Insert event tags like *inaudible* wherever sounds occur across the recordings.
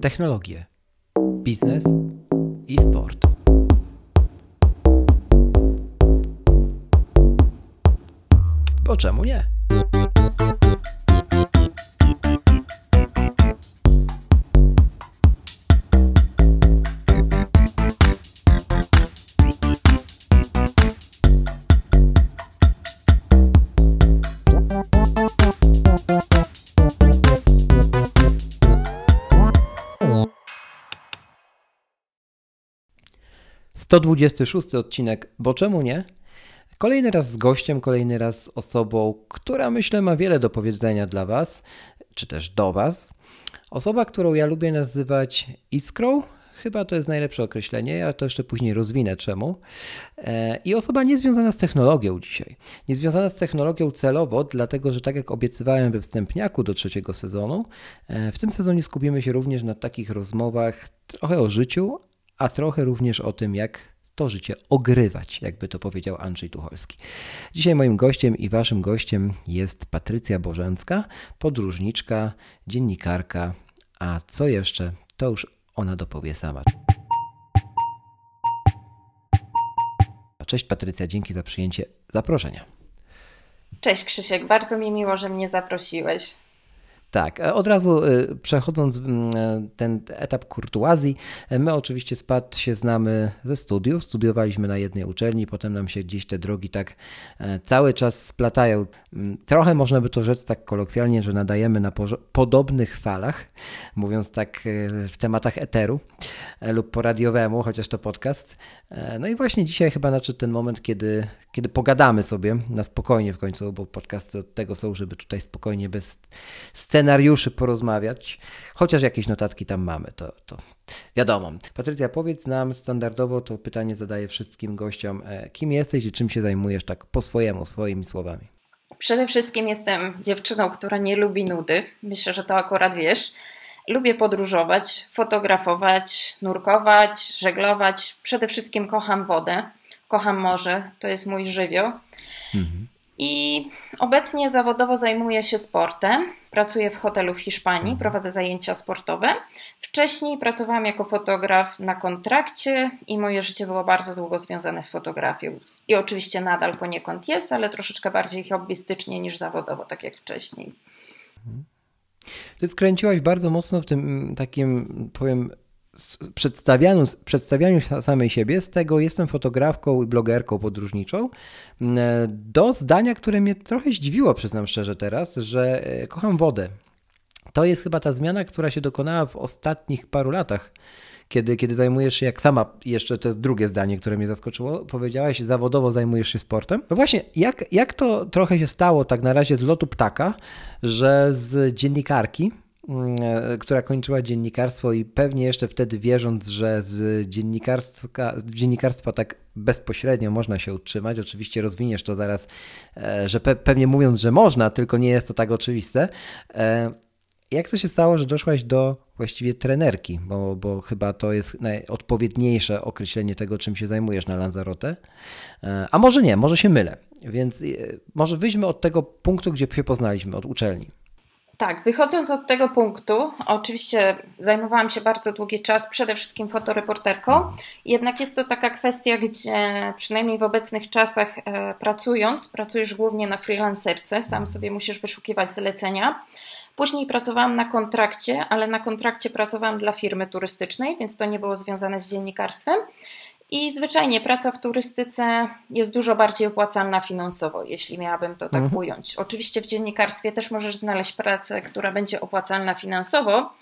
technologie, biznes i sport. Bo czemu nie? Sto dwudziesty szósty odcinek, bo czemu nie? Kolejny raz z gościem, kolejny raz z osobą, która myślę ma wiele do powiedzenia dla Was, czy też do Was. Osoba, którą ja lubię nazywać iskrą, chyba to jest najlepsze określenie, ja to jeszcze później rozwinę czemu. E, I osoba niezwiązana z technologią dzisiaj. Niezwiązana z technologią celowo, dlatego że tak jak obiecywałem we wstępniaku do trzeciego sezonu, e, w tym sezonie skupimy się również na takich rozmowach trochę o życiu, a trochę również o tym, jak to życie ogrywać, jakby to powiedział Andrzej Tucholski. Dzisiaj moim gościem i waszym gościem jest Patrycja Bożęcka, podróżniczka, dziennikarka, a co jeszcze, to już ona dopowie sama. Cześć Patrycja, dzięki za przyjęcie zaproszenia. Cześć Krzysiek, bardzo mi miło, że mnie zaprosiłeś. Tak, od razu y, przechodząc mm, ten etap kurtuazji, my oczywiście z się znamy ze studiów, studiowaliśmy na jednej uczelni, potem nam się gdzieś te drogi tak e, cały czas splatają. Trochę można by to rzec tak kolokwialnie, że nadajemy na podobnych falach, mówiąc tak e, w tematach eteru e, lub po radiowemu, chociaż to podcast. No i właśnie dzisiaj chyba nadszedł ten moment, kiedy, kiedy pogadamy sobie na spokojnie w końcu, bo podcasty od tego są, żeby tutaj spokojnie, bez scenariuszy porozmawiać, chociaż jakieś notatki tam mamy, to, to wiadomo. Patrycja, powiedz nam standardowo, to pytanie zadaję wszystkim gościom, e, kim jesteś i czym się zajmujesz tak po swojemu, swoimi słowami? Przede wszystkim jestem dziewczyną, która nie lubi nudy. Myślę, że to akurat wiesz. Lubię podróżować, fotografować, nurkować, żeglować. Przede wszystkim kocham wodę, kocham morze, to jest mój żywioł. Mhm. I obecnie zawodowo zajmuję się sportem. Pracuję w hotelu w Hiszpanii, mhm. prowadzę zajęcia sportowe. Wcześniej pracowałam jako fotograf na kontrakcie i moje życie było bardzo długo związane z fotografią. I oczywiście nadal poniekąd jest, ale troszeczkę bardziej hobbystycznie niż zawodowo, tak jak wcześniej. Ty skręciłaś bardzo mocno w tym takim, powiem, przedstawianiu, przedstawianiu samej siebie, z tego jestem fotografką i blogerką podróżniczą, do zdania, które mnie trochę zdziwiło, przyznam szczerze teraz, że e, kocham wodę. To jest chyba ta zmiana, która się dokonała w ostatnich paru latach, kiedy, kiedy zajmujesz się, jak sama, jeszcze to jest drugie zdanie, które mnie zaskoczyło, powiedziałaś, zawodowo zajmujesz się sportem. No właśnie, jak, jak to trochę się stało tak na razie z lotu ptaka, że z dziennikarki, która kończyła dziennikarstwo i pewnie jeszcze wtedy wierząc, że z dziennikarstwa, dziennikarstwa tak bezpośrednio można się utrzymać. Oczywiście rozwiniesz to zaraz, e, że pe pewnie mówiąc, że można, tylko nie jest to tak oczywiste. E, jak to się stało, że doszłaś do właściwie trenerki, bo, bo chyba to jest najodpowiedniejsze określenie tego, czym się zajmujesz na Lanzarote. A może nie, może się mylę. Więc może wyjdźmy od tego punktu, gdzie się poznaliśmy, od uczelni. Tak, wychodząc od tego punktu, oczywiście zajmowałam się bardzo długi czas przede wszystkim fotoreporterką, jednak jest to taka kwestia, gdzie przynajmniej w obecnych czasach e, pracując, pracujesz głównie na freelancerce, sam sobie musisz wyszukiwać zlecenia. Później pracowałam na kontrakcie, ale na kontrakcie pracowałam dla firmy turystycznej, więc to nie było związane z dziennikarstwem. I zwyczajnie praca w turystyce jest dużo bardziej opłacalna finansowo, jeśli miałabym to tak mhm. ująć. Oczywiście w dziennikarstwie też możesz znaleźć pracę, która będzie opłacalna finansowo,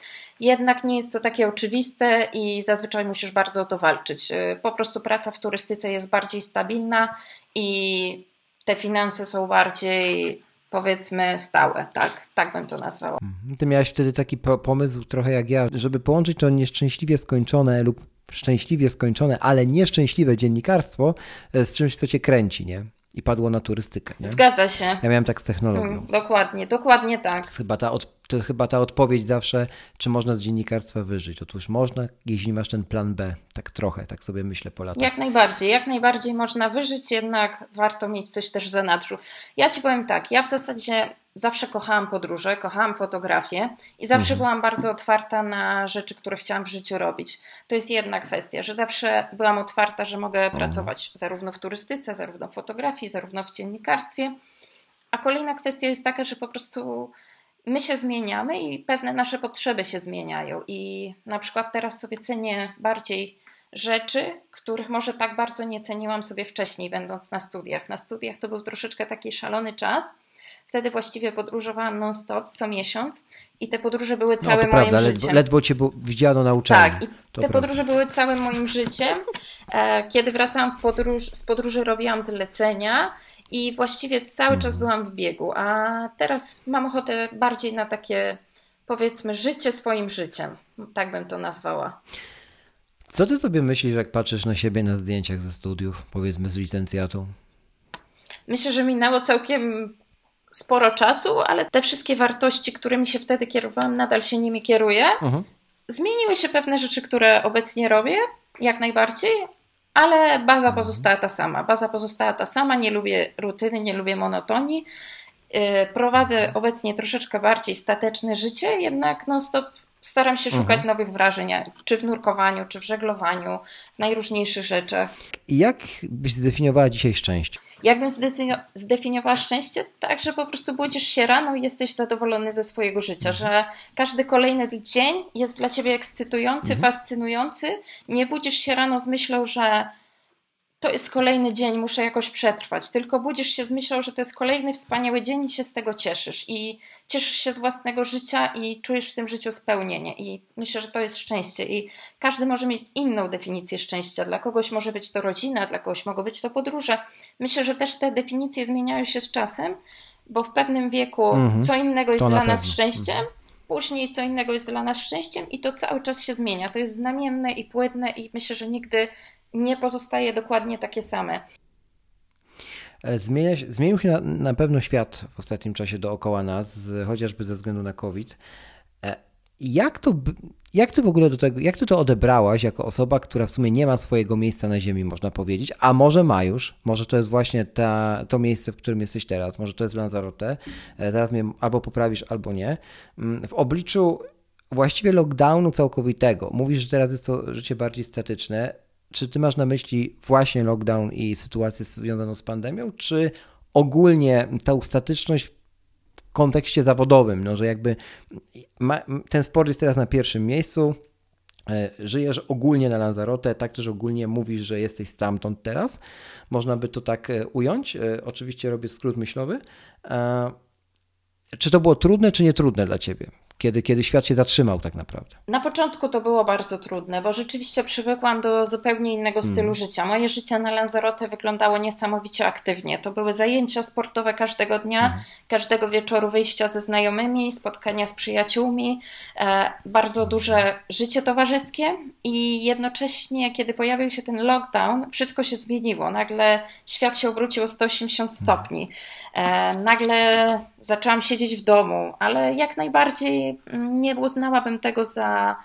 jednak nie jest to takie oczywiste i zazwyczaj musisz bardzo o to walczyć. Y, po prostu praca w turystyce jest bardziej stabilna i te finanse są bardziej powiedzmy stałe, tak, tak bym to nazwała. Mhm. Ty miałeś wtedy taki pomysł trochę jak ja, żeby połączyć to nieszczęśliwie skończone lub szczęśliwie skończone, ale nieszczęśliwe dziennikarstwo e, z czymś, co cię kręci, nie? I padło na turystykę. Nie? Zgadza się. Ja miałem tak z technologią. Mm, dokładnie, dokładnie tak. To chyba, ta od, to chyba ta odpowiedź zawsze, czy można z dziennikarstwa wyżyć. Otóż można, jeśli masz ten plan B, tak trochę, tak sobie myślę po latach. Jak najbardziej, jak najbardziej można wyżyć, jednak warto mieć coś też w zanadrzu. Ja Ci powiem tak, ja w zasadzie zawsze kochałam podróże, kochałam fotografię i zawsze mhm. byłam bardzo otwarta na rzeczy, które chciałam w życiu robić. To jest jedna kwestia, że zawsze byłam otwarta, że mogę mhm. pracować zarówno w turystyce, zarówno w fotografii, zarówno w dziennikarstwie. A kolejna kwestia jest taka, że po prostu my się zmieniamy i pewne nasze potrzeby się zmieniają. I na przykład teraz sobie cenię bardziej rzeczy, których może tak bardzo nie ceniłam sobie wcześniej, będąc na studiach. Na studiach to był troszeczkę taki szalony czas. Wtedy właściwie podróżowałam non-stop co miesiąc i te podróże były całym no, moim prawda, życiem. Ledwo cię widziano na uczelni. Tak, i to te prawda. podróże były całym moim życiem. E, kiedy wracałam podróż, z podróży, robiłam zlecenia i właściwie cały mhm. czas byłam w biegu. A teraz mam ochotę bardziej na takie, powiedzmy, życie swoim życiem. Tak bym to nazwała. Co ty sobie myślisz, jak patrzysz na siebie na zdjęciach ze studiów, powiedzmy z licencjatą? Myślę, że minęło całkiem sporo czasu, ale te wszystkie wartości, którymi się wtedy kierowałam, nadal się nimi kieruję. Uh-huh. Zmieniły się pewne rzeczy, które obecnie robię, jak najbardziej, ale baza pozostała ta sama. Baza pozostała ta sama, nie lubię rutyny, nie lubię monotonii. Yy, prowadzę obecnie troszeczkę bardziej stateczne życie, jednak non-stop staram się szukać mhm. nowych wrażeń, czy w nurkowaniu, czy w żeglowaniu, w najróżniejszych rzeczach. I jak byś zdefiniowała dzisiaj szczęście? Jakbym zdefiniowała szczęście? Tak, że po prostu budzisz się rano i jesteś zadowolony ze swojego życia, mhm. że każdy kolejny dzień jest dla ciebie ekscytujący, mhm. fascynujący. Nie budzisz się rano z myślą, że to jest kolejny dzień, muszę jakoś przetrwać. Tylko budzisz się z myślą, że to jest kolejny wspaniały dzień i się z tego cieszysz. I cieszysz się z własnego życia i czujesz w tym życiu spełnienie. I myślę, że to jest szczęście. I każdy może mieć inną definicję szczęścia. Dla kogoś może być to rodzina, dla kogoś mogą być to podróże. Myślę, że też te definicje zmieniają się z czasem, bo w pewnym wieku mhm. co innego jest dla nas szczęściem. Mhm. Później co innego jest dla nas szczęściem i to cały czas się zmienia. To jest znamienne i płynne i myślę, że nigdy nie pozostaje dokładnie takie same. E, zmienia, zmienił się na, na, pewno świat w ostatnim czasie dookoła nas, chociażby ze względu na COVID. E, jak to, jak ty w ogóle do tego, jak ty to odebrałaś jako osoba, która w sumie nie ma swojego miejsca na ziemi, można powiedzieć, a może ma już, może to jest właśnie ta, to miejsce, w którym jesteś teraz, może to jest Lanzarote, e, zaraz mnie albo poprawisz, albo nie. Mm, w obliczu właściwie lockdownu całkowitego, mówisz, że teraz jest to życie bardziej statyczne, czy ty masz na myśli właśnie lockdown i sytuację związaną z pandemią, czy ogólnie ta statyczność w kontekście zawodowym, no, że jakby ma, ten sport jest teraz na pierwszym miejscu, e, żyjesz ogólnie na Lanzarote, tak też ogólnie mówisz, że jesteś stamtąd teraz. Można by to tak e, ująć. E, oczywiście robię skrót myślowy. Czy to było trudne, czy nie trudne dla ciebie? Kiedy, kiedy świat się zatrzymał tak naprawdę? Na początku to było bardzo trudne, bo rzeczywiście przywykłam do zupełnie innego stylu mm. życia. Moje życie na Lanzarote wyglądało niesamowicie aktywnie. To były zajęcia sportowe każdego dnia, mm. każdego wieczoru wyjścia ze znajomymi, spotkania z przyjaciółmi, e, bardzo duże życie towarzyskie i jednocześnie, kiedy pojawił się ten lockdown, wszystko się zmieniło. Nagle świat się obrócił o 180 stopni. E, nagle zaczęłam siedzieć w domu, ale jak najbardziej nie uznałabym tego za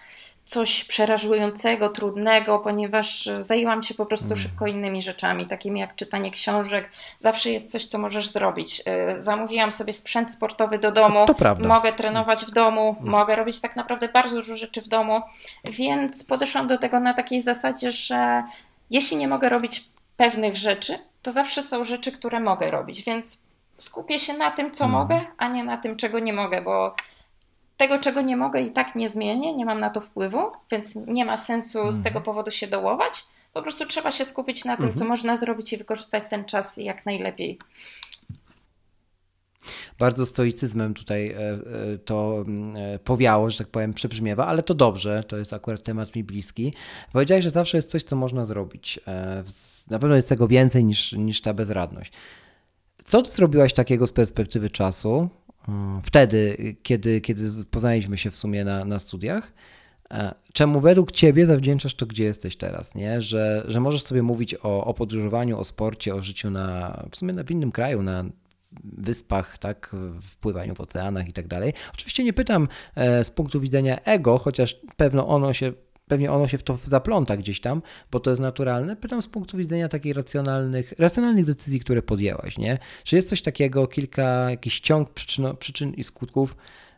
coś przerażającego, trudnego, ponieważ zajęłam się po prostu mm. szybko innymi rzeczami, takimi jak czytanie książek. Zawsze jest coś, co możesz zrobić. E, zamówiłam sobie sprzęt sportowy do domu, mogę trenować w domu, mm. mogę robić tak naprawdę bardzo dużo rzeczy w domu, więc podeszłam do tego na takiej zasadzie, że jeśli nie mogę robić pewnych rzeczy, to zawsze są rzeczy, które mogę robić, więc skupię się na tym, co mhm. mogę, a nie na tym, czego nie mogę, bo tego, czego nie mogę i tak nie zmienię, nie mam na to wpływu, więc nie ma sensu z mhm. tego powodu się dołować. Po prostu trzeba się skupić na tym, co mhm. można zrobić i wykorzystać ten czas jak najlepiej. Bardzo stoicyzmem tutaj e, e, to e, powiało, że tak powiem, przebrzmiewa, ale to dobrze, to jest akurat temat mi bliski. Powiedziałeś, że zawsze jest coś, co można zrobić. Na pewno jest tego więcej niż, niż ta bezradność. Co ty zrobiłaś takiego z perspektywy czasu, mm, wtedy, kiedy, kiedy poznaliśmy się w sumie na, na studiach, e, czemu według ciebie zawdzięczasz to, gdzie jesteś teraz, nie? Że, że możesz sobie mówić o, o podróżowaniu, o sporcie, o życiu na, w sumie na w innym kraju, na wyspach, tak, w pływaniu w oceanach i tak dalej. Oczywiście nie pytam e, z punktu widzenia ego, chociaż pewno ono się pewnie ono się w to zapląta gdzieś tam, bo to jest naturalne. Pytam z punktu widzenia takich racjonalnych, racjonalnych decyzji, które podjęłaś, nie? Czy jest coś takiego, kilka, jakiś ciąg przyczyn, przyczyn i skutków,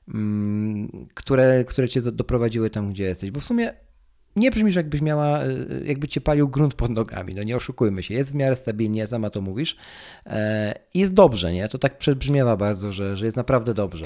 mm, które, które cię doprowadziły tam, gdzie jesteś? Bo w sumie nie brzmisz, jakbyś miała, e, jakby cię palił grunt pod nogami. No nie oszukujmy się, jest w miarę stabilnie, sama to mówisz. E, jest dobrze, nie? To tak przebrzmiewa bardzo, że, że jest naprawdę dobrze.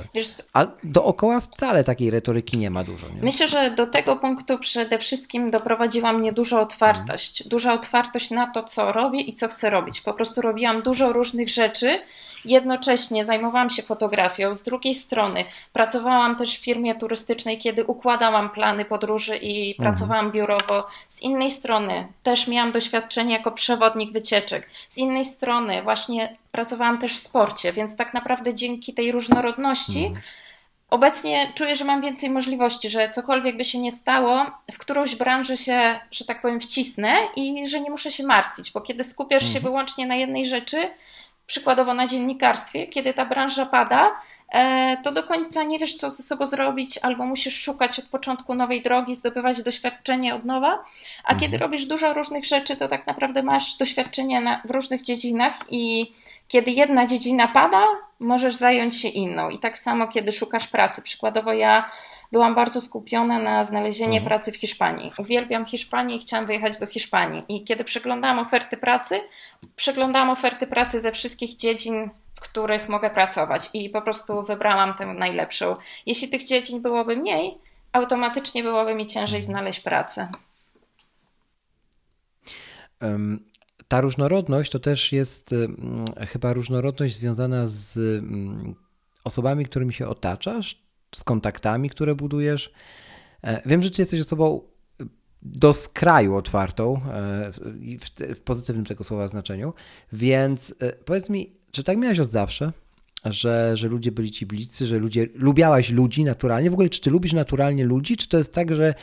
A dookoła wcale takiej retoryki nie ma dużo. Nie? Myślę, że do tego punktu przede wszystkim doprowadziła mnie duża otwartość. Duża otwartość na to, co robię i co chcę robić. Po prostu robiłam dużo różnych rzeczy jednocześnie zajmowałam się fotografią, z drugiej strony pracowałam też w firmie turystycznej, kiedy układałam plany podróży i mhm. pracowałam biurowo. Z innej strony też miałam doświadczenie jako przewodnik wycieczek. Z innej strony właśnie pracowałam też w sporcie, więc tak naprawdę dzięki tej różnorodności. Mhm. Obecnie czuję, że mam więcej możliwości, że cokolwiek by się nie stało, w którąś branżę się, że tak powiem, wcisnę i że nie muszę się martwić, bo kiedy skupiasz się mhm. wyłącznie na jednej rzeczy, przykładowo na dziennikarstwie, kiedy ta branża pada, e, to do końca nie wiesz, co ze sobą zrobić, albo musisz szukać od początku nowej drogi, zdobywać doświadczenie od nowa. A mhm. kiedy robisz dużo różnych rzeczy, to tak naprawdę masz doświadczenie na, w różnych dziedzinach i kiedy jedna dziedzina pada, możesz zająć się inną. I tak samo, kiedy szukasz pracy. Przykładowo ja byłam bardzo skupiona na znalezienie mhm. pracy w Hiszpanii. Uwielbiam Hiszpanię i chciałam wyjechać do Hiszpanii. I kiedy przeglądałam oferty pracy, przeglądałam oferty pracy ze wszystkich dziedzin, w których mogę pracować i po prostu wybrałam tę najlepszą. Jeśli tych dziedzin byłoby mniej, automatycznie byłoby mi ciężej mhm. znaleźć pracę. Ta różnorodność to też jest chyba różnorodność związana z osobami, którymi się otaczasz, z kontaktami, które budujesz. E, wiem, że ty jesteś osobą do skraju otwartą e, w pozytywnym tego słowa znaczeniu, więc e, powiedz mi, czy tak miałeś od zawsze? Że, że ludzie byli ci bliscy, że ludzie, lubiałaś ludzi naturalnie. W ogóle, czy ty lubisz naturalnie ludzi, czy to jest tak, że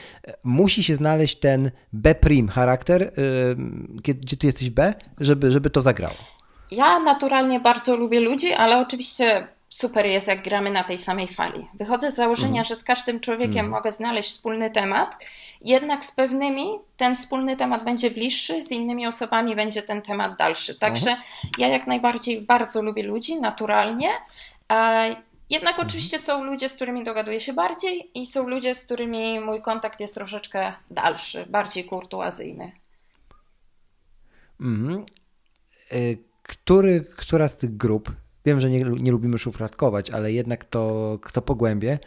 musi się znaleźć ten B-prim charakter, gdzie ty jesteś B, żeby, żeby to zagrało? Ja naturalnie bardzo lubię ludzi, ale oczywiście super jest, jak gramy na tej samej fali. Wychodzę z założenia, mm. że z każdym człowiekiem mm. mogę znaleźć wspólny temat, jednak z pewnymi ten wspólny temat będzie bliższy, z innymi osobami będzie ten temat dalszy. Także mm. ja jak najbardziej bardzo lubię ludzi, naturalnie. Jednak mhm. oczywiście są ludzie, z którymi dogaduję się bardziej i są ludzie, z którymi mój kontakt jest troszeczkę dalszy, bardziej kurtuazyjny. Mhm. Y, który, która z tych grup Wiem, że nie, nie lubimy szufladkować, ale jednak to, kto pogłębie,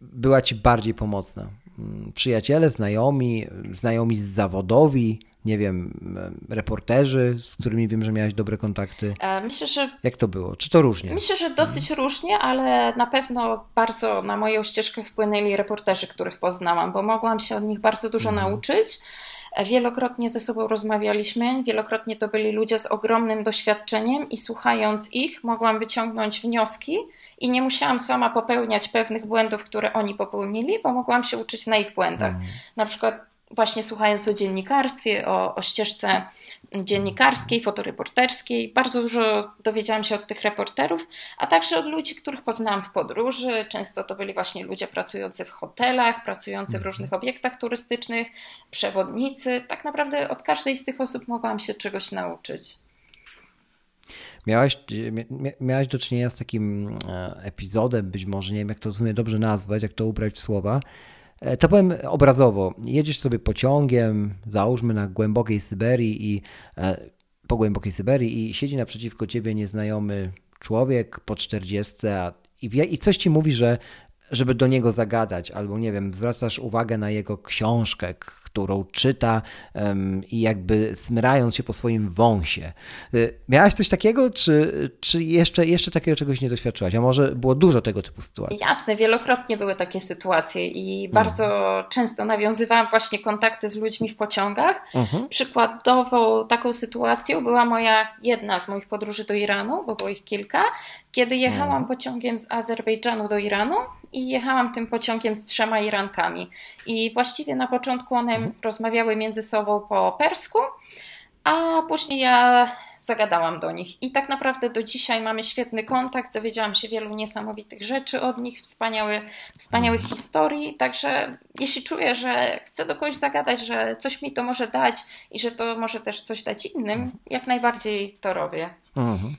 była ci bardziej pomocna. Mm, przyjaciele, znajomi, znajomi zawodowi, nie wiem, reporterzy, z którymi wiem, że miałaś dobre kontakty. E, myślę, że. Jak to było? Czy to różnie? Myślę, że dosyć hmm. różnie, ale na pewno bardzo na moją ścieżkę wpłynęli reporterzy, których poznałam, bo mogłam się od nich bardzo dużo hmm. nauczyć. Wielokrotnie ze sobą rozmawialiśmy, wielokrotnie to byli ludzie z ogromnym doświadczeniem i słuchając ich, mogłam wyciągnąć wnioski i nie musiałam sama popełniać pewnych błędów, które oni popełnili, bo mogłam się uczyć na ich błędach. Mhm. Na przykład właśnie słuchając o dziennikarstwie, o, o ścieżce dziennikarskiej, fotoreporterskiej. Bardzo dużo dowiedziałam się od tych reporterów, a także od ludzi, których poznałam w podróży. Często to byli właśnie ludzie pracujący w hotelach, pracujący w mhm. różnych obiektach turystycznych, przewodnicy. Tak naprawdę od każdej z tych osób mogłam się czegoś nauczyć. Miałaś, miałaś do czynienia z takim e, epizodem, być może, nie wiem jak to w sumie dobrze nazwać, jak to ubrać w słowa, to powiem obrazowo. Jedziesz sobie pociągiem, załóżmy na głębokiej Syberii i e, po głębokiej Syberii i siedzi naprzeciwko ciebie nieznajomy człowiek po 40 a, i, wie, i coś ci mówi, że żeby do niego zagadać, albo nie wiem, zwracasz uwagę na jego książkę, którą czyta i jakby smyrając się po swoim wąsie. Y, miałaś coś takiego, czy, czy jeszcze, jeszcze takiego czegoś nie doświadczyłaś? A może było dużo tego typu sytuacji? Jasne, wielokrotnie były takie sytuacje i mhm. bardzo mhm. często nawiązywałam właśnie kontakty z ludźmi w pociągach. Mhm. Przykładową taką sytuacją była moja jedna z moich podróży do Iranu, bo było ich kilka, kiedy jechałam mhm. pociągiem z Azerbejdżanu do Iranu i jechałam tym pociągiem z trzema Irankami. I właściwie na początku one mhm. rozmawiały między sobą po persku, a później ja zagadałam do nich. I tak naprawdę do dzisiaj mamy świetny kontakt, dowiedziałam się wielu niesamowitych rzeczy od nich, wspaniałe, wspaniałych historii. Także jeśli czuję, że chcę do kogoś zagadać, że coś mi to może dać i że to może też coś dać innym, jak najbardziej to robię. Mhm.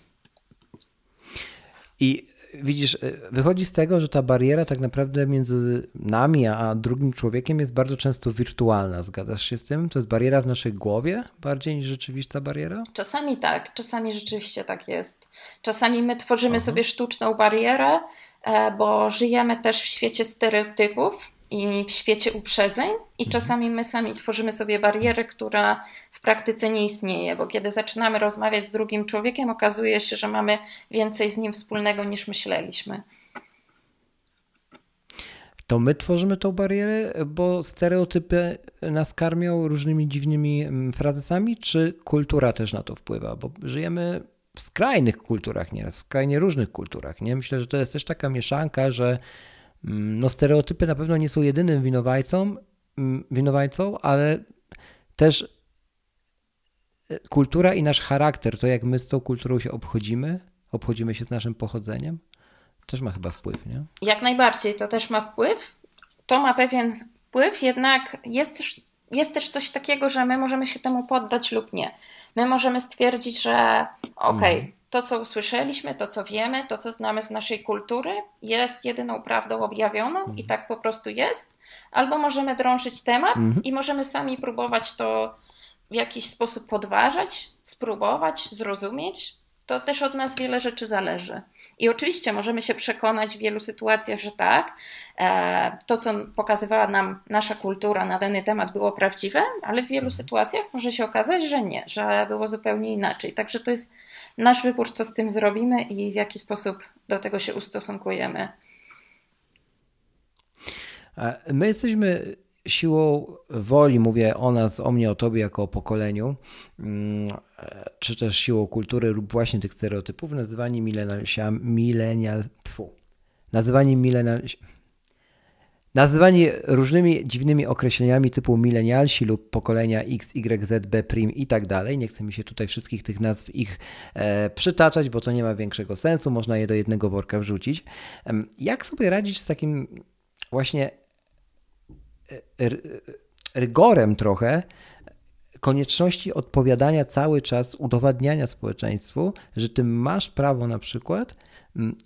I widzisz, y, wychodzi z tego, że ta bariera tak naprawdę między nami a drugim człowiekiem jest bardzo często wirtualna. Zgadzasz się z tym? To jest bariera w naszej głowie bardziej niż rzeczywista bariera? Czasami tak, czasami rzeczywiście tak jest. Czasami my tworzymy Aha. sobie sztuczną barierę, e, bo żyjemy też w świecie stereotypów i w świecie uprzedzeń, i mhm. czasami my sami tworzymy sobie barierę, która w praktyce nie istnieje, bo kiedy zaczynamy rozmawiać z drugim człowiekiem, okazuje się, że mamy więcej z nim wspólnego niż myśleliśmy. To my tworzymy tą barierę, bo stereotypy nas karmią różnymi dziwnymi mm, frazesami, czy kultura też na to wpływa? Bo żyjemy w skrajnych kulturach nieraz, w skrajnie różnych kulturach. Nie? Myślę, że to jest też taka mieszanka, że no stereotypy na pewno nie są jedynym winowajcą, mm, winowajcą, ale też e, kultura i nasz charakter, to jak my z tą kulturą się obchodzimy, obchodzimy się z naszym pochodzeniem, też ma chyba wpływ, nie? Jak najbardziej, to też ma wpływ. To ma pewien wpływ, jednak jest jest też coś takiego, że my możemy się temu poddać lub nie. My możemy stwierdzić, że okej, okay, mhm to, co usłyszeliśmy, to, co wiemy, to, co znamy z naszej kultury, jest jedyną prawdą objawioną i tak po prostu jest. Albo możemy drążyć temat mhm. i możemy sami próbować to w jakiś sposób podważać, spróbować, zrozumieć. To też od nas wiele rzeczy zależy. I oczywiście możemy się przekonać w wielu sytuacjach, że tak, e, to co pokazywała nam nasza kultura na dany temat było prawdziwe, ale w wielu mhm. sytuacjach może się okazać, że nie, że było zupełnie inaczej. Także to jest nasz wybór, co z tym zrobimy i w jaki sposób do tego się ustosunkujemy. My jesteśmy siłą woli, mówię o nas, o mnie, o tobie jako o pokoleniu, mm, czy też siłą kultury lub właśnie tych stereotypów, nazywani milenial, tfu, nazywani milenialsiami, Nazywani różnymi dziwnymi określeniami typu milenialsi lub pokolenia X, Y, Z, B, prim i tak dalej. Nie chcę mi się tutaj wszystkich tych nazw ich e, przytaczać, bo to nie ma większego sensu. Można je do jednego worka wrzucić. Jak sobie radzić z takim właśnie rygorem trochę konieczności odpowiadania cały czas, udowadniania społeczeństwu, że ty masz prawo na przykład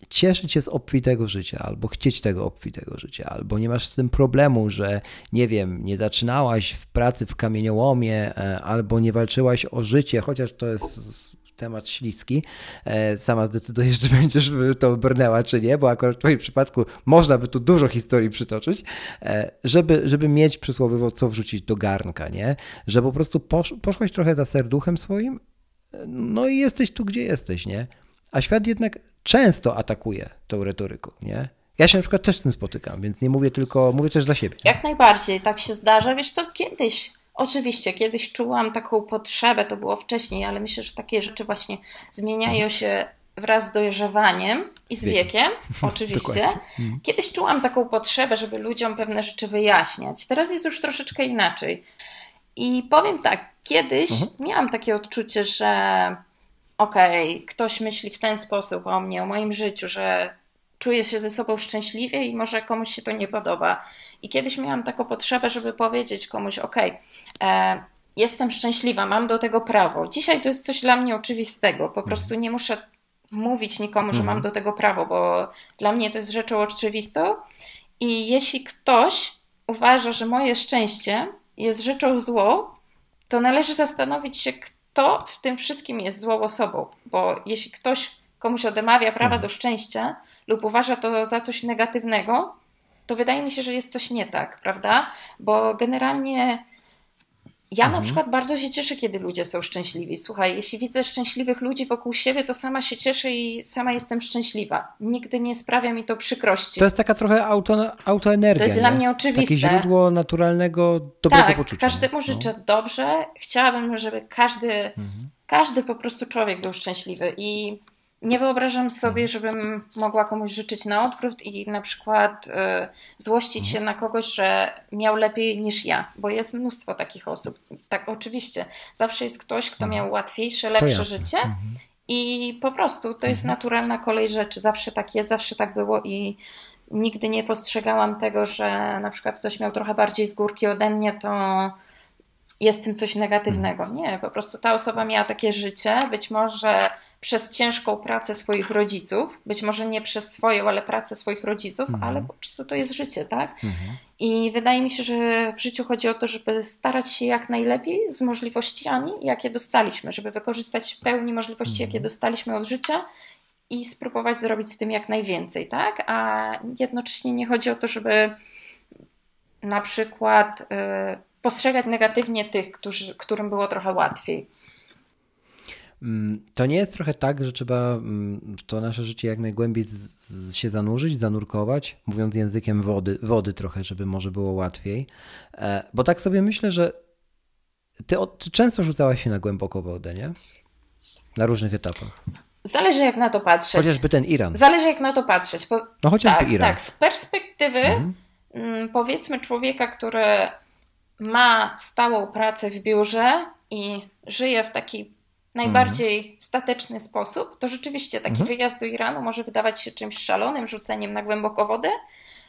cieszyć się z obfitego życia, albo chcieć tego obfitego życia, albo nie masz z tym problemu, że nie wiem, nie zaczynałaś w pracy w kamieniołomie, e, albo nie walczyłaś o życie, chociaż to jest temat śliski. E, sama zdecydujesz, *laughs* czy będziesz to brnęła, czy nie, bo akurat w Twoim przypadku można by tu dużo historii przytoczyć, e, żeby, żeby mieć przysłowiowo co wrzucić do garnka, nie? Że po prostu posz, poszłaś trochę za serduchem swoim, no i jesteś tu, gdzie jesteś, nie? A świat jednak często atakuje tą retoryką, nie? Ja się na przykład też z tym spotykam, więc nie mówię tylko, mówię też za siebie. Jak najbardziej, tak się zdarza. Wiesz co, kiedyś, oczywiście, kiedyś czułam taką potrzebę, to było wcześniej, ale myślę, że takie rzeczy właśnie zmieniają się wraz z dojrzewaniem i z wiekiem, *laughs* oczywiście. Mhm. Kiedyś czułam taką potrzebę, żeby ludziom pewne rzeczy wyjaśniać. Teraz jest już troszeczkę inaczej. I powiem tak, kiedyś mhm. miałam takie odczucie, że okej, okay, ktoś myśli w ten sposób o mnie, o moim życiu, że czuję się ze sobą szczęśliwie i może komuś się to nie podoba. I kiedyś miałam taką potrzebę, żeby powiedzieć komuś, okej, okay, e, jestem szczęśliwa, mam do tego prawo. Dzisiaj to jest coś dla mnie oczywistego, po prostu nie muszę mówić nikomu, że mam mhm. do tego prawo, bo dla mnie to jest rzeczą oczywistą. I jeśli ktoś uważa, że moje szczęście jest rzeczą złą, to należy zastanowić się, to w tym wszystkim jest złą osobą, bo jeśli ktoś komuś odemawia prawa mhm. do szczęścia lub uważa to za coś negatywnego, to wydaje mi się, że jest coś nie tak, prawda? Bo generalnie ja mhm. na przykład bardzo się cieszę, kiedy ludzie są szczęśliwi. Słuchaj, jeśli widzę szczęśliwych ludzi wokół siebie, to sama się cieszę i sama jestem szczęśliwa. Nigdy nie sprawia mi to przykrości. To jest taka trochę auto, autoenergia. To jest nie? dla mnie oczywiste. Takie źródło naturalnego dobrego tak, poczucia. każdemu życzę no. dobrze. Chciałabym, żeby każdy, mhm. każdy po prostu człowiek był szczęśliwy i nie wyobrażam sobie, żebym mogła komuś życzyć na odwrót i na przykład y, złościć się na kogoś, że miał lepiej niż ja, bo jest mnóstwo takich osób. Tak, oczywiście. Zawsze jest ktoś, kto miał łatwiejsze, lepsze życie. Mhm. I po prostu to jest mhm. naturalna kolej rzeczy. Zawsze tak jest, zawsze tak było i nigdy nie postrzegałam tego, że na przykład ktoś miał trochę bardziej z górki ode mnie, to jest tym coś negatywnego. Mhm. Nie, po prostu ta osoba miała takie życie, być może przez ciężką pracę swoich rodziców, być może nie przez swoją, ale pracę swoich rodziców, mhm. ale po prostu to jest życie, tak? Mhm. I wydaje mi się, że w życiu chodzi o to, żeby starać się jak najlepiej z możliwościami, jakie dostaliśmy, żeby wykorzystać w pełni możliwości, jakie mhm. dostaliśmy od życia i spróbować zrobić z tym jak najwięcej, tak? A jednocześnie nie chodzi o to, żeby na przykład y, postrzegać negatywnie tych, którzy, którym było trochę łatwiej. Mm, to nie jest trochę tak, że trzeba mm, to nasze życie jak najgłębiej się zanurzyć, zanurkować, mówiąc językiem wody, wody trochę, żeby może było łatwiej. E, bo tak sobie myślę, że ty, ty często rzucałaś się na głęboko wodę, nie? Na różnych etapach. Zależy jak na to patrzeć. Chociażby ten Iran. Zależy jak na to patrzeć. Bo, no chociażby tak, Iran. Tak, z perspektywy mhm. Mm, powiedzmy człowieka, który ma stałą pracę w biurze i żyje w taki najbardziej mhm. stateczny sposób, to rzeczywiście taki mhm. wyjazd do Iranu może wydawać się czymś szalonym, rzuceniem na głębokowodę,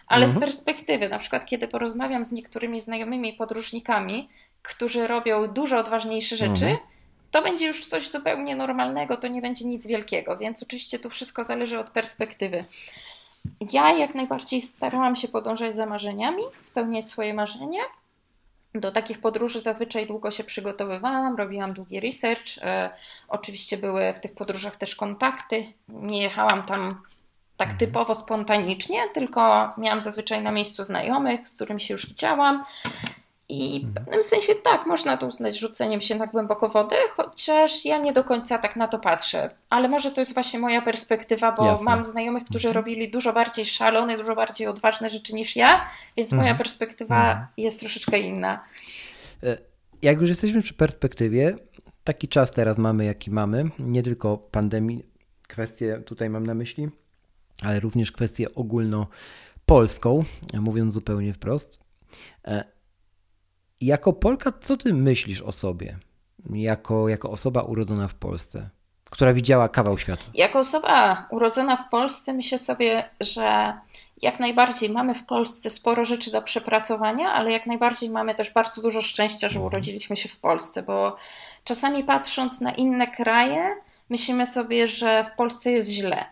ale mhm. z perspektywy, na przykład kiedy porozmawiam z niektórymi znajomymi podróżnikami, którzy robią dużo odważniejsze rzeczy, mhm. to będzie już coś zupełnie normalnego, to nie będzie nic wielkiego, więc oczywiście tu wszystko zależy od perspektywy. Ja jak najbardziej starałam się podążać za marzeniami, spełniać swoje marzenia, do takich podróży zazwyczaj długo się przygotowywałam, robiłam długi research. E, oczywiście były w tych podróżach też kontakty. Nie jechałam tam tak mhm. typowo spontanicznie, tylko miałam zazwyczaj na miejscu znajomych, z którymi się już widziałam. I w mhm. pewnym sensie tak, można to uznać rzuceniem się na głęboko wodę, chociaż ja nie do końca tak na to patrzę. Ale może to jest właśnie moja perspektywa, bo Jasne. mam znajomych, którzy mhm. robili dużo bardziej szalone, dużo bardziej odważne rzeczy niż ja, więc mhm. moja perspektywa mhm. jest troszeczkę inna. E, jak już jesteśmy przy perspektywie, taki czas teraz mamy, jaki mamy, nie tylko pandemii, kwestie tutaj mam na myśli, ale również kwestię ogólnopolską, mówiąc zupełnie wprost. Jako Polka, co ty myślisz o sobie? Jako, jako osoba urodzona w Polsce, która widziała kawał świata? Jako osoba urodzona w Polsce myślę sobie, że jak najbardziej mamy w Polsce sporo rzeczy do przepracowania, ale jak najbardziej mamy też bardzo dużo szczęścia, że mhm. urodziliśmy się w Polsce, bo czasami patrząc na inne kraje, myślimy sobie, że w Polsce jest źle,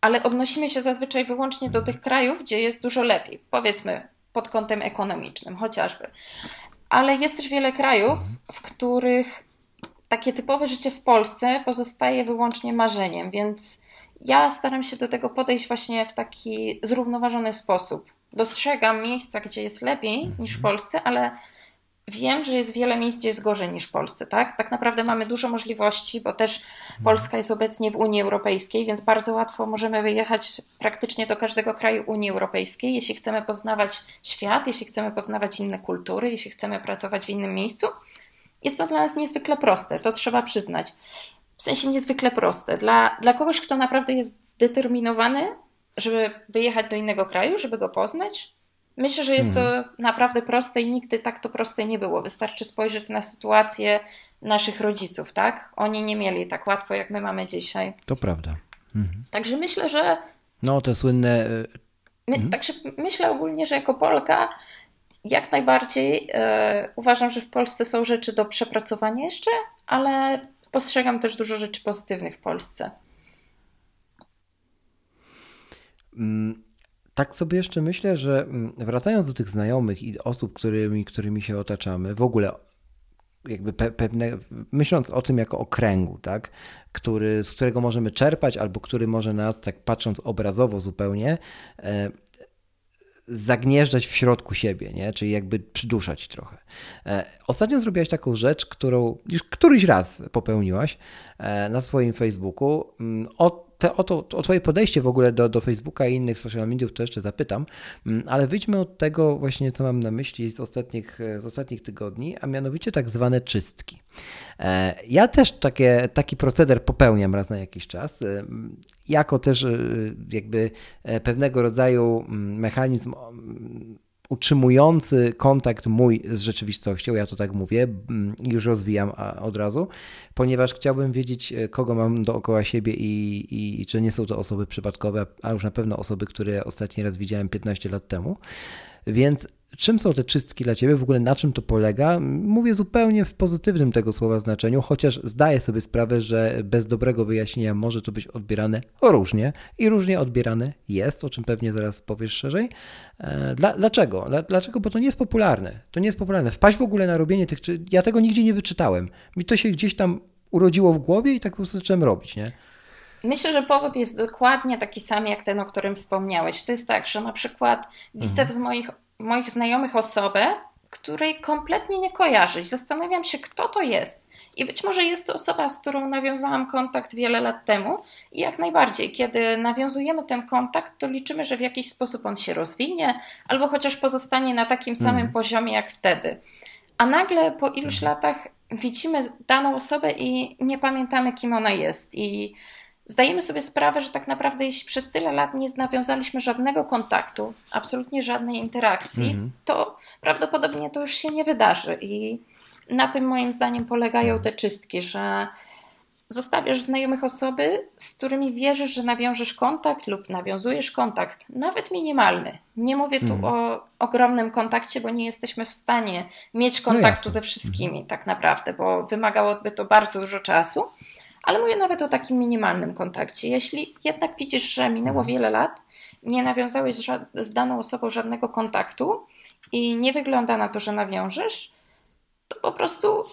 ale odnosimy się zazwyczaj wyłącznie do mhm. tych krajów, gdzie jest dużo lepiej. Powiedzmy pod kątem ekonomicznym chociażby ale jest też wiele krajów, w których takie typowe życie w Polsce pozostaje wyłącznie marzeniem, więc ja staram się do tego podejść właśnie w taki zrównoważony sposób. Dostrzegam miejsca, gdzie jest lepiej niż w Polsce, ale wiem, że jest wiele miejsc, gdzie jest gorzej niż w Polsce, tak? Tak naprawdę mamy dużo możliwości, bo też Polska jest obecnie w Unii Europejskiej, więc bardzo łatwo możemy wyjechać praktycznie do każdego kraju Unii Europejskiej, jeśli chcemy poznawać świat, jeśli chcemy poznawać inne kultury, jeśli chcemy pracować w innym miejscu. Jest to dla nas niezwykle proste, to trzeba przyznać. W sensie niezwykle proste. Dla, dla kogoś, kto naprawdę jest zdeterminowany, żeby wyjechać do innego kraju, żeby go poznać, Myślę, że jest to mhm. naprawdę proste i nigdy tak to proste nie było. Wystarczy spojrzeć na sytuację naszych rodziców, tak? Oni nie mieli tak łatwo, jak my mamy dzisiaj. To prawda. Mhm. Także myślę, że. No, te słynne. E, My, mhm. Także myślę ogólnie, że jako Polka jak najbardziej e, uważam, że w Polsce są rzeczy do przepracowania jeszcze, ale postrzegam też dużo rzeczy pozytywnych w Polsce. Mm, tak sobie jeszcze myślę, że mm, wracając do tych znajomych i osób, którymi, którymi się otaczamy, w ogóle jakby pe pewne, myśląc o tym jako o kręgu, tak, który, z którego możemy czerpać, albo który może nas, tak patrząc obrazowo zupełnie, e, zagnieżdżać w środku siebie, nie? czyli jakby przyduszać trochę. E, ostatnio zrobiłaś taką rzecz, którą już któryś raz popełniłaś e, na swoim Facebooku. Mm, o te, o, to, o Twoje podejście w ogóle do, do Facebooka i innych social mediów to jeszcze zapytam, mm, ale wyjdźmy od tego właśnie, co mam na myśli z ostatnich, z ostatnich tygodni, a mianowicie tak zwane czystki. E, ja też takie, taki proceder popełniam raz na jakiś czas, e, jako też e, jakby pewnego rodzaju mm, mechanizm utrzymujący kontakt mój z rzeczywistością, ja to tak mówię, już rozwijam od razu, ponieważ chciałbym wiedzieć, e, kogo mam dookoła siebie i, i czy nie są to osoby przypadkowe, a już na pewno osoby, które ostatni raz widziałem 15 lat temu. Więc Czym są te czystki dla Ciebie? W ogóle na czym to polega? Mówię zupełnie w pozytywnym tego słowa znaczeniu, chociaż zdaję sobie sprawę, że bez dobrego wyjaśnienia może to być odbierane różnie i różnie odbierane jest, o czym pewnie zaraz powiesz szerzej. E, dla, dlaczego? Dlaczego? Bo to nie jest popularne. To nie jest popularne. Wpaść w ogóle na robienie tych... Ja tego nigdzie nie wyczytałem. Mi to się gdzieś tam urodziło w głowie i tak po prostu zacząłem robić, nie? Myślę, że powód jest dokładnie taki sam jak ten, o którym wspomniałeś. To jest tak, że na przykład widzę mhm. z moich moich znajomych osobę, której kompletnie nie kojarzę i zastanawiam się, kto to jest. I być może jest to osoba, z którą nawiązałam kontakt wiele lat temu, i jak najbardziej, kiedy nawiązujemy ten kontakt, to liczymy, że w jakiś sposób on się rozwinie, albo chociaż pozostanie na takim samym mm. poziomie jak wtedy. A nagle po iluś mm. latach widzimy daną osobę i nie pamiętamy, kim ona jest. I zdajemy sobie sprawę, że tak naprawdę, jeśli przez tyle lat nie nawiązaliśmy żadnego kontaktu, absolutnie żadnej interakcji, mhm. to prawdopodobnie to już się nie wydarzy. I na tym moim zdaniem polegają mhm. te czystki, że zostawiasz znajomych osoby, z którymi wierzysz, że nawiążesz kontakt lub nawiązujesz kontakt, nawet minimalny. Nie mówię tu mhm. o ogromnym kontakcie, bo nie jesteśmy w stanie mieć no kontaktu no ze wszystkimi, mhm. tak naprawdę, bo wymagałoby to bardzo dużo czasu. Ale mówię nawet o takim minimalnym kontakcie. Jeśli jednak widzisz, że minęło mhm. wiele lat, nie nawiązałeś z daną osobą żadnego kontaktu i nie wygląda na to, że nawiążesz, to po prostu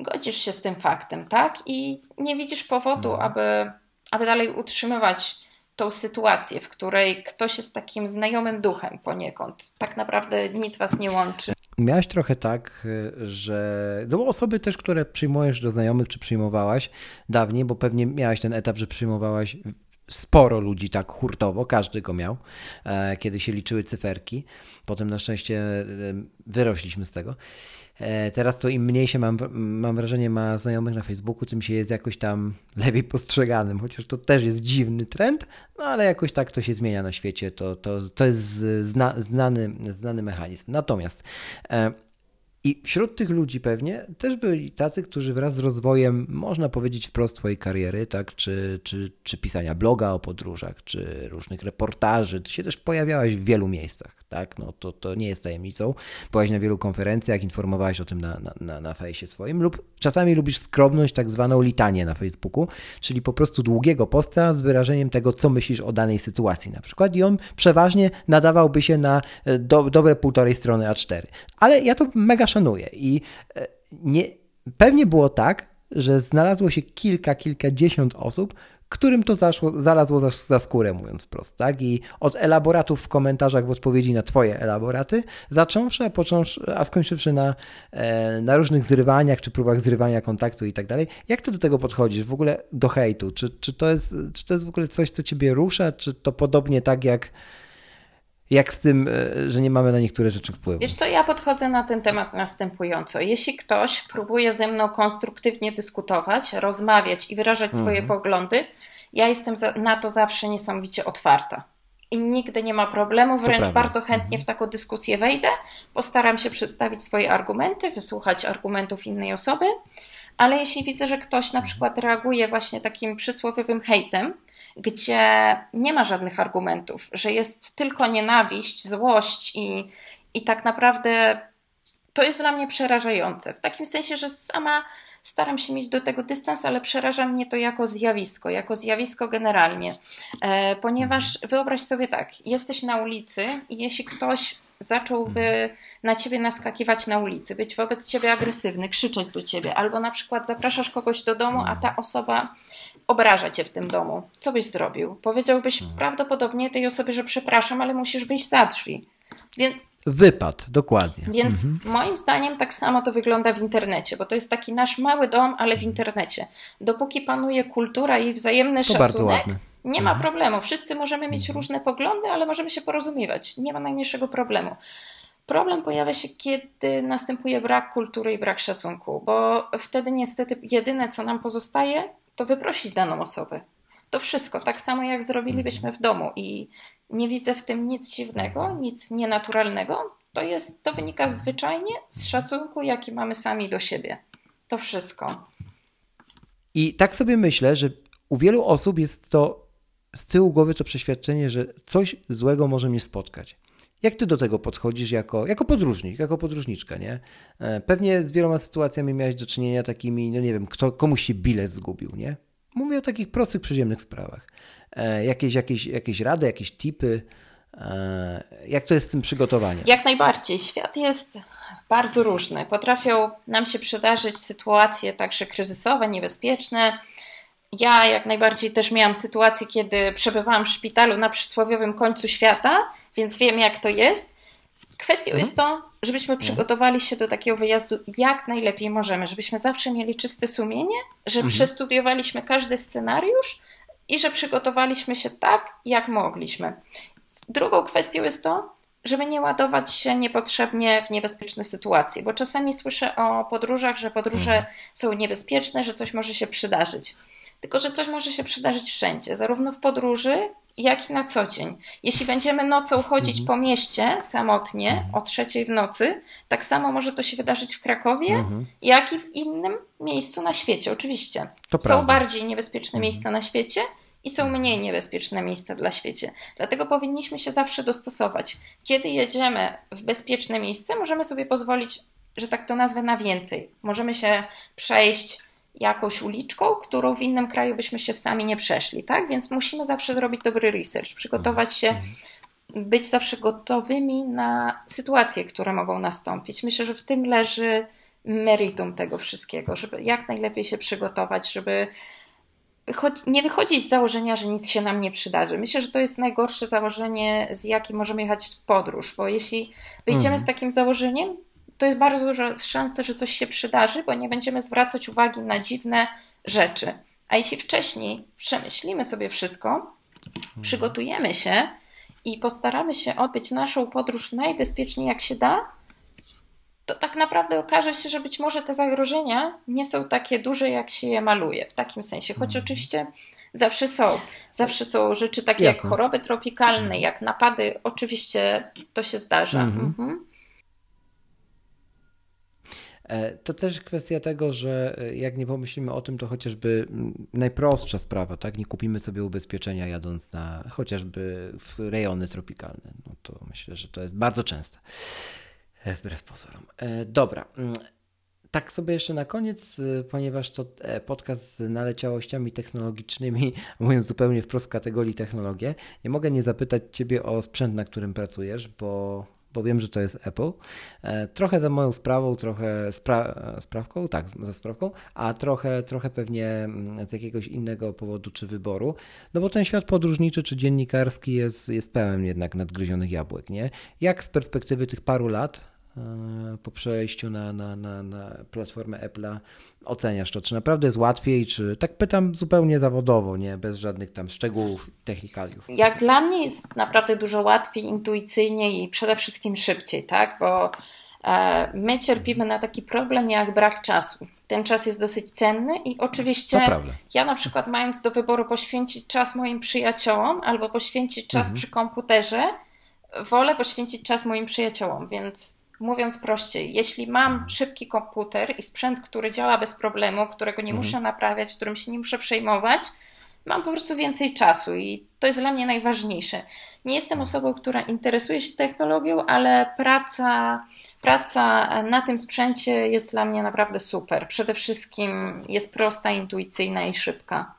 godzisz się z tym faktem, tak? I nie widzisz powodu, mhm. aby, aby dalej utrzymywać tą sytuację, w której ktoś jest takim znajomym duchem poniekąd. Tak naprawdę nic was nie łączy. Miałaś trochę tak, że. No osoby też, które przyjmujesz do znajomych, czy przyjmowałaś dawniej, bo pewnie miałaś ten etap, że przyjmowałaś sporo ludzi tak hurtowo, każdy go miał, e, kiedy się liczyły cyferki. Potem na szczęście e, wyrośliśmy z tego. E, teraz to im mniej się mam, mam wrażenie ma znajomych na Facebooku, tym się jest jakoś tam lepiej postrzeganym, chociaż to też jest dziwny trend, no ale jakoś tak to się zmienia na świecie, to, to, to jest zna, znany, znany mechanizm. Natomiast i wśród tych ludzi pewnie też byli tacy, którzy wraz z rozwojem, można powiedzieć wprost swojej kariery, tak, czy, czy, czy pisania bloga o podróżach, czy różnych reportaży, ty się też pojawiałaś w wielu miejscach tak? No to, to nie jest tajemnicą. Byłaś na wielu konferencjach, informowałeś o tym na, na, na, na fejsie swoim lub czasami lubisz skromność, tak zwaną litanię na Facebooku, czyli po prostu długiego posta z wyrażeniem tego, co myślisz o danej sytuacji na przykład i on przeważnie nadawałby się na e, do, dobre półtorej strony A4. Ale ja to mega szanuję i e, nie, pewnie było tak, że znalazło się kilka, kilkadziesiąt osób, którym to zaszło, zalazło za, za skórę, mówiąc wprost, tak? I od elaboratów w komentarzach w odpowiedzi na Twoje elaboraty, zacząwszy, a, począwszy, a skończywszy na, e, na różnych zrywaniach, czy próbach zrywania kontaktu i tak dalej. Jak Ty do tego podchodzisz, w ogóle do hejtu? Czy, czy, to jest, czy to jest w ogóle coś, co Ciebie rusza, czy to podobnie tak jak jak z tym, e, że nie mamy na niektóre rzeczy wpływu? Wiesz to ja podchodzę na ten temat następująco. Jeśli ktoś próbuje ze mną konstruktywnie dyskutować, rozmawiać i wyrażać swoje mhm. poglądy, ja jestem na to zawsze niesamowicie otwarta. I nigdy nie ma problemu, wręcz bardzo chętnie mhm. w taką dyskusję wejdę. Postaram się przedstawić swoje argumenty, wysłuchać argumentów innej osoby, ale jeśli widzę, że ktoś na mhm. przykład reaguje właśnie takim przysłowiowym hejtem, gdzie nie ma żadnych argumentów, że jest tylko nienawiść, złość i, i tak naprawdę to jest dla mnie przerażające. W takim sensie, że sama staram się mieć do tego dystans, ale przeraża mnie to jako zjawisko, jako zjawisko generalnie. E, ponieważ wyobraź sobie tak, jesteś na ulicy i jeśli ktoś zacząłby na ciebie naskakiwać na ulicy, być wobec ciebie agresywny, krzyczeć do ciebie, albo na przykład zapraszasz kogoś do domu, a ta osoba obraża cię w tym domu. Co byś zrobił? Powiedziałbyś hmm. prawdopodobnie tej osobie, że przepraszam, ale musisz wyjść za drzwi. Więc, Wypad, dokładnie. Więc mhm. moim zdaniem tak samo to wygląda w internecie, bo to jest taki nasz mały dom, ale w internecie. Dopóki panuje kultura i wzajemny to szacunek, Nie ma problemu. Wszyscy możemy mieć różne poglądy, ale możemy się porozumiewać. Nie ma najmniejszego problemu. Problem pojawia się, kiedy następuje brak kultury i brak szacunku, bo wtedy niestety jedyne, co nam pozostaje, to wyprosić daną osobę. To wszystko, tak samo jak zrobilibyśmy w domu i nie widzę w tym nic dziwnego, nic nienaturalnego. To, jest, to wynika zwyczajnie z szacunku, jaki mamy sami do siebie. To wszystko. I tak sobie myślę, że u wielu osób jest to z tyłu głowy to przeświadczenie, że coś złego może mnie spotkać. Jak ty do tego podchodzisz jako, jako podróżnik, jako podróżniczka, nie? E, pewnie z wieloma sytuacjami miałeś do czynienia takimi, no nie wiem, kto, komuś się bilet zgubił, nie? Mówię o takich prostych, przyziemnych sprawach. E, jakieś, jakieś, jakieś rady, jakieś tipy, e, jak to jest z tym przygotowaniem? Jak najbardziej. Świat jest bardzo różny. Potrafią nam się przydarzyć sytuacje także kryzysowe, niebezpieczne. Ja jak najbardziej też miałam sytuację, kiedy przebywałam w szpitalu na przysłowiowym końcu świata, więc wiem jak to jest. Kwestią mhm. jest to, żebyśmy mhm. przygotowali się do takiego wyjazdu jak najlepiej możemy, żebyśmy zawsze mieli czyste sumienie, że mhm. przestudiowaliśmy każdy scenariusz i że przygotowaliśmy się tak, jak mogliśmy. Drugą kwestią jest to, żeby nie ładować się niepotrzebnie w niebezpieczne sytuacje, bo czasami słyszę o podróżach, że podróże mhm. są niebezpieczne, że coś może się przydarzyć. Tylko, że coś może się przydarzyć wszędzie, zarówno w podróży, jak i na co dzień. Jeśli będziemy nocą chodzić mhm. po mieście samotnie mhm. o trzeciej w nocy, tak samo może to się wydarzyć w Krakowie, mhm. jak i w innym miejscu na świecie, oczywiście. To są prawda. bardziej niebezpieczne mhm. miejsca na świecie i są mniej niebezpieczne miejsca dla świecie. Dlatego powinniśmy się zawsze dostosować. Kiedy jedziemy w bezpieczne miejsce, możemy sobie pozwolić, że tak to nazwę, na więcej. Możemy się przejść jakąś uliczką, którą w innym kraju byśmy się sami nie przeszli, tak? Więc musimy zawsze zrobić dobry research, przygotować się, być zawsze gotowymi na sytuacje, które mogą nastąpić. Myślę, że w tym leży meritum tego wszystkiego, żeby jak najlepiej się przygotować, żeby nie wychodzić z założenia, że nic się nam nie przydarzy. Myślę, że to jest najgorsze założenie, z jakim możemy jechać w podróż, bo jeśli wyjdziemy z mhm. takim założeniem, to jest bardzo duża szansa, że coś się przydarzy, bo nie będziemy zwracać uwagi na dziwne rzeczy. A jeśli wcześniej przemyślimy sobie wszystko, mhm. przygotujemy się i postaramy się odbyć naszą podróż najbezpieczniej jak się da, to tak naprawdę okaże się, że być może te zagrożenia nie są takie duże, jak się je maluje, w takim sensie. Choć mhm. oczywiście zawsze są. Zawsze są rzeczy takie Jasne. jak choroby tropikalne, jak napady. Oczywiście to się zdarza. Mhm. Mhm. E, to też kwestia tego, że e, jak nie pomyślimy o tym, to chociażby najprostsza sprawa, tak? Nie kupimy sobie ubezpieczenia jadąc na chociażby w rejony tropikalne. No to myślę, że to jest bardzo częste. E, wbrew pozorom. Dobra. Mm, tak sobie jeszcze na koniec, ponieważ to podcast z naleciałościami technologicznymi, *laughs* mówiąc zupełnie wprost kategorii technologie, nie mogę nie zapytać Ciebie o sprzęt, na którym pracujesz, bo bo wiem, że to jest Apple. E, trochę za moją sprawą, trochę spra sprawką, tak, za sprawką, a trochę, trochę pewnie mm, z jakiegoś innego powodu czy wyboru. No bo ten świat podróżniczy czy dziennikarski jest, jest pełen jednak nadgryzionych jabłek, nie? Jak z perspektywy tych paru lat po przejściu na, na, na, na platformę Apple'a oceniasz to? Czy naprawdę jest łatwiej, czy tak pytam zupełnie zawodowo, nie bez żadnych tam szczegółów, technikaliów? Jak dla mnie jest naprawdę dużo łatwiej, intuicyjniej i przede wszystkim szybciej, tak? Bo e, my cierpimy na taki problem jak brak czasu. Ten czas jest dosyć cenny i oczywiście ja na przykład mając do wyboru poświęcić czas moim przyjaciołom albo poświęcić czas mhm. przy komputerze, wolę poświęcić czas moim przyjaciołom, więc Mówiąc prościej, jeśli mam szybki komputer i sprzęt, który działa bez problemu, którego nie mhm. muszę naprawiać, którym się nie muszę przejmować, mam po prostu więcej czasu i to jest dla mnie najważniejsze. Nie jestem osobą, która interesuje się technologią, ale praca, praca na tym sprzęcie jest dla mnie naprawdę super. Przede wszystkim jest prosta, intuicyjna i szybka.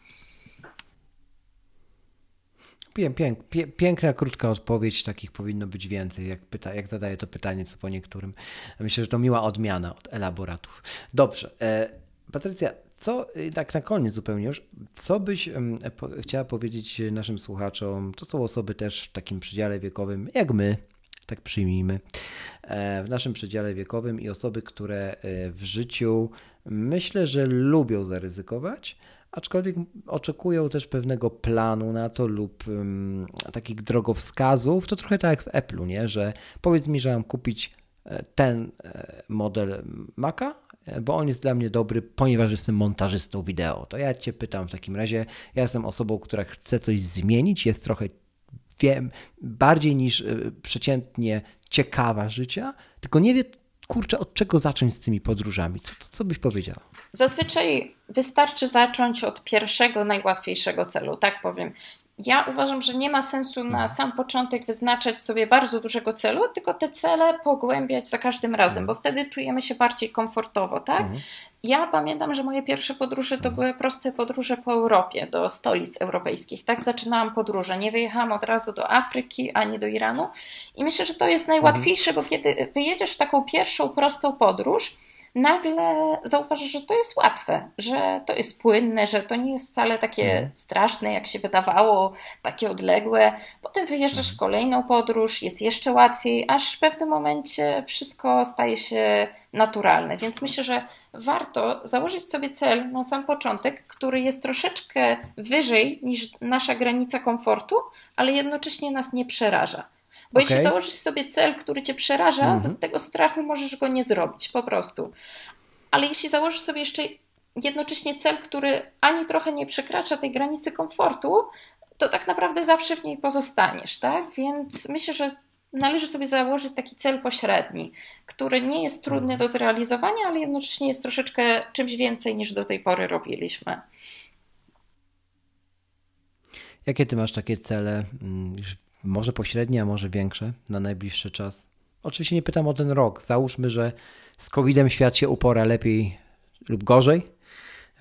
Pięk, piękna, krótka odpowiedź, takich powinno być więcej, jak, pyta, jak zadaję to pytanie, co po niektórym. Myślę, że to miła odmiana od elaboratów. Dobrze. E, Patrycja, co, tak na koniec zupełnie już, co byś po, chciała powiedzieć naszym słuchaczom? To są osoby też w takim przedziale wiekowym, jak my, tak przyjmijmy, e, w naszym przedziale wiekowym i osoby, które e, w życiu myślę, że lubią zaryzykować, aczkolwiek oczekują też pewnego planu na to lub um, takich drogowskazów. To trochę tak jak w Apple'u, nie? że powiedz mi, że mam kupić e, ten e, model Maca, e, bo on jest dla mnie dobry, ponieważ jestem montażystą wideo. To ja Cię pytam w takim razie, ja jestem osobą, która chce coś zmienić, jest trochę wiem, bardziej niż przeciętnie ciekawa życia, tylko nie wie, kurczę, od czego zacząć z tymi podróżami? Co, co byś powiedział? Zazwyczaj wystarczy zacząć od pierwszego, najłatwiejszego celu, tak powiem. Ja uważam, że nie ma sensu na mhm. sam początek wyznaczać sobie bardzo dużego celu, tylko te cele pogłębiać za każdym razem, mhm. bo wtedy czujemy się bardziej komfortowo, tak? Mhm. Ja pamiętam, że moje pierwsze podróże to były proste podróże po Europie, do stolic europejskich. Tak zaczynałam podróże. Nie wyjechałam od razu do Afryki ani do Iranu. I myślę, że to jest najłatwiejsze, bo kiedy wyjedziesz w taką pierwszą prostą podróż, nagle zauważysz, że to jest łatwe, że to jest płynne, że to nie jest wcale takie mhm. straszne, jak się wydawało, takie odległe. Potem wyjeżdżasz w kolejną podróż, jest jeszcze łatwiej, aż w pewnym momencie wszystko staje się naturalne. Więc myślę, że warto założyć sobie cel na sam początek, który jest troszeczkę wyżej niż nasza granica komfortu, ale jednocześnie nas nie przeraża. Bo okay. jeśli założysz sobie cel, który cię przeraża, mm -hmm. z tego strachu możesz go nie zrobić, po prostu. Ale jeśli założysz sobie jeszcze jednocześnie cel, który ani trochę nie przekracza tej granicy komfortu, to tak naprawdę zawsze w niej pozostaniesz, tak? Więc myślę, że należy sobie założyć taki cel pośredni, który nie jest trudny do zrealizowania, ale jednocześnie jest troszeczkę czymś więcej niż do tej pory robiliśmy. Jakie ty masz takie cele mm, już może pośrednie, a może większe na najbliższy czas. Oczywiście nie pytam o ten rok. Załóżmy, że z COVID-em świat się upora lepiej lub gorzej.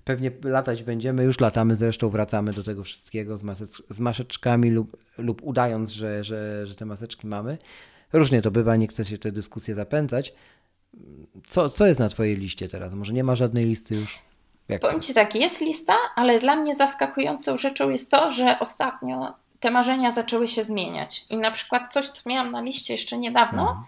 Pewnie latać będziemy, już latamy, zresztą wracamy do tego wszystkiego z, masecz z maseczkami lub, lub udając, że, że, że te maseczki mamy. Różnie to bywa, nie chcę się tę dyskusję zapędzać. Co, co jest na Twojej liście teraz? Może nie ma żadnej listy już? Jak Powiem Ci tak, jest lista, ale dla mnie zaskakującą rzeczą jest to, że ostatnio te marzenia zaczęły się zmieniać. I na przykład coś, co miałam na liście jeszcze niedawno, mhm.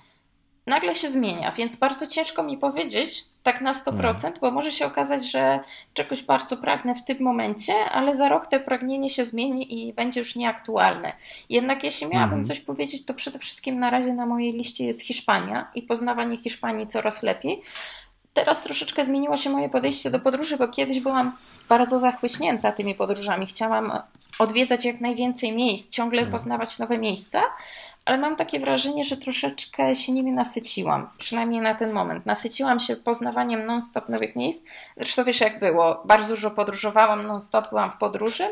nagle się zmienia, więc bardzo ciężko mi powiedzieć tak na 100%, mhm. bo może się okazać, że czegoś bardzo pragnę w tym momencie, ale za rok to pragnienie się zmieni i będzie już nieaktualne. Jednak jeśli miałabym mhm. coś powiedzieć, to przede wszystkim na razie na mojej liście jest Hiszpania i poznawanie Hiszpanii coraz lepiej, teraz troszeczkę zmieniło się moje podejście do podróży, bo kiedyś byłam bardzo zachłyśnięta tymi podróżami. Chciałam odwiedzać jak najwięcej miejsc, ciągle mhm. poznawać nowe miejsca, ale mam takie wrażenie, że troszeczkę się nimi nasyciłam, przynajmniej na ten moment. Nasyciłam się poznawaniem non-stop nowych miejsc. Zresztą wiesz jak było, bardzo dużo podróżowałam, non-stop byłam w podróży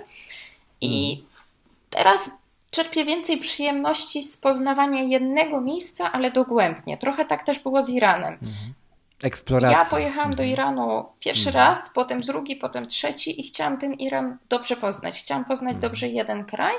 i mhm. teraz czerpię więcej przyjemności z poznawania jednego miejsca, ale dogłębnie. Trochę tak też było z Iranem. Mhm. Ja pojechałam mhm. do Iranu pierwszy mhm. raz, potem drugi, potem trzeci i chciałam ten Iran dobrze poznać. Chciałam poznać mhm. dobrze jeden kraj.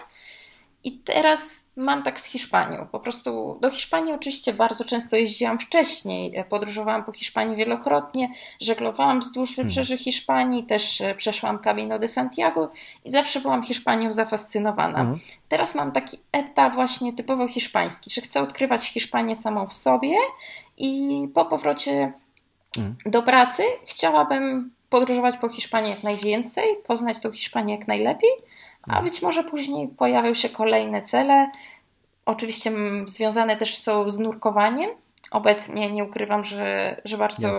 I teraz mam tak z Hiszpanią. Po prostu do Hiszpanii oczywiście bardzo często jeździłam wcześniej. Podróżowałam po Hiszpanii wielokrotnie, żeglowałam wzdłuż mhm. wybrzeży Hiszpanii, też e, przeszłam Camino de Santiago i zawsze byłam Hiszpanią zafascynowana. Mhm. Teraz mam taki etap właśnie typowo hiszpański, że chcę odkrywać Hiszpanię samą w sobie i po powrocie Mhm. Do pracy. Chciałabym podróżować po Hiszpanii jak najwięcej, poznać tą Hiszpanię jak najlepiej, a mhm. być może później pojawią się kolejne cele. Oczywiście związane też są z nurkowaniem. Obecnie nie ukrywam, że, że bardzo,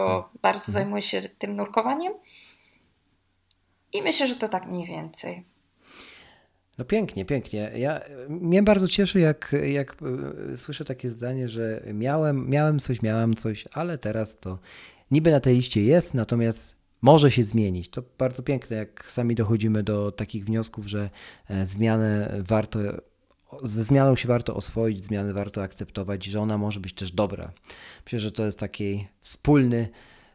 bardzo mhm. zajmuję się tym nurkowaniem. I myślę, że to tak mniej więcej. No pięknie, pięknie. Ja, mnie bardzo cieszy, jak, jak e, słyszę takie zdanie, że miałem, miałem coś, miałam coś, ale teraz to niby na tej liście jest, natomiast może się zmienić. To bardzo piękne, jak sami dochodzimy do takich wniosków, że e, zmianę warto, ze zmianą się warto oswoić, zmiany warto akceptować, że ona może być też dobra. Myślę, że to jest taki wspólny,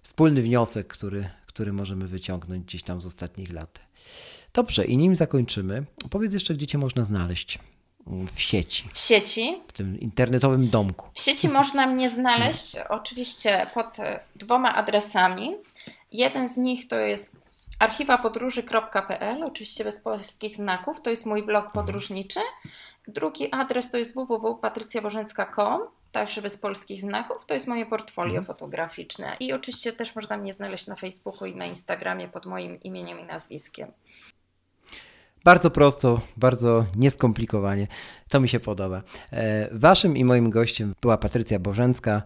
wspólny wniosek, który, który możemy wyciągnąć gdzieś tam z ostatnich lat. Dobrze, i nim zakończymy, powiedz jeszcze, gdzie Cię można znaleźć w sieci. W sieci. W tym internetowym domku. W sieci można mnie znaleźć oczywiście pod dwoma adresami. Jeden z nich to jest archiwapodróży.pl, oczywiście bez polskich znaków, to jest mój blog mhm. podróżniczy. Drugi adres to jest www.patrycjabożęcka.com, także bez polskich znaków. To jest moje portfolio mhm. fotograficzne. I oczywiście też można mnie znaleźć na Facebooku i na Instagramie pod moim imieniem i nazwiskiem. Bardzo prosto, bardzo nieskomplikowanie. To mi się podoba. E, waszym i moim gościem była Patrycja Bożęcka.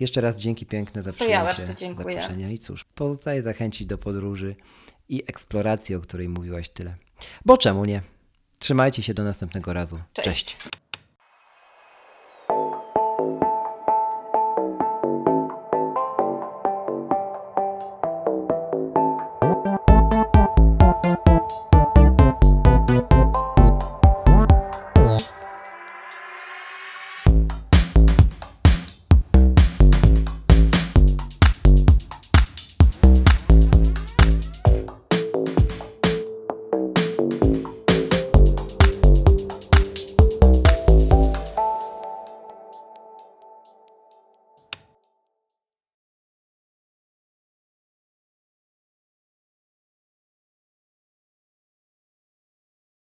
Jeszcze raz dzięki piękne za przyjęcie to ja bardzo dziękuję. zaproszenia. I cóż, pozostaje zachęcić do podróży i eksploracji, o której mówiłaś tyle. Bo czemu nie? Trzymajcie się do następnego razu. Cześć. Cześć.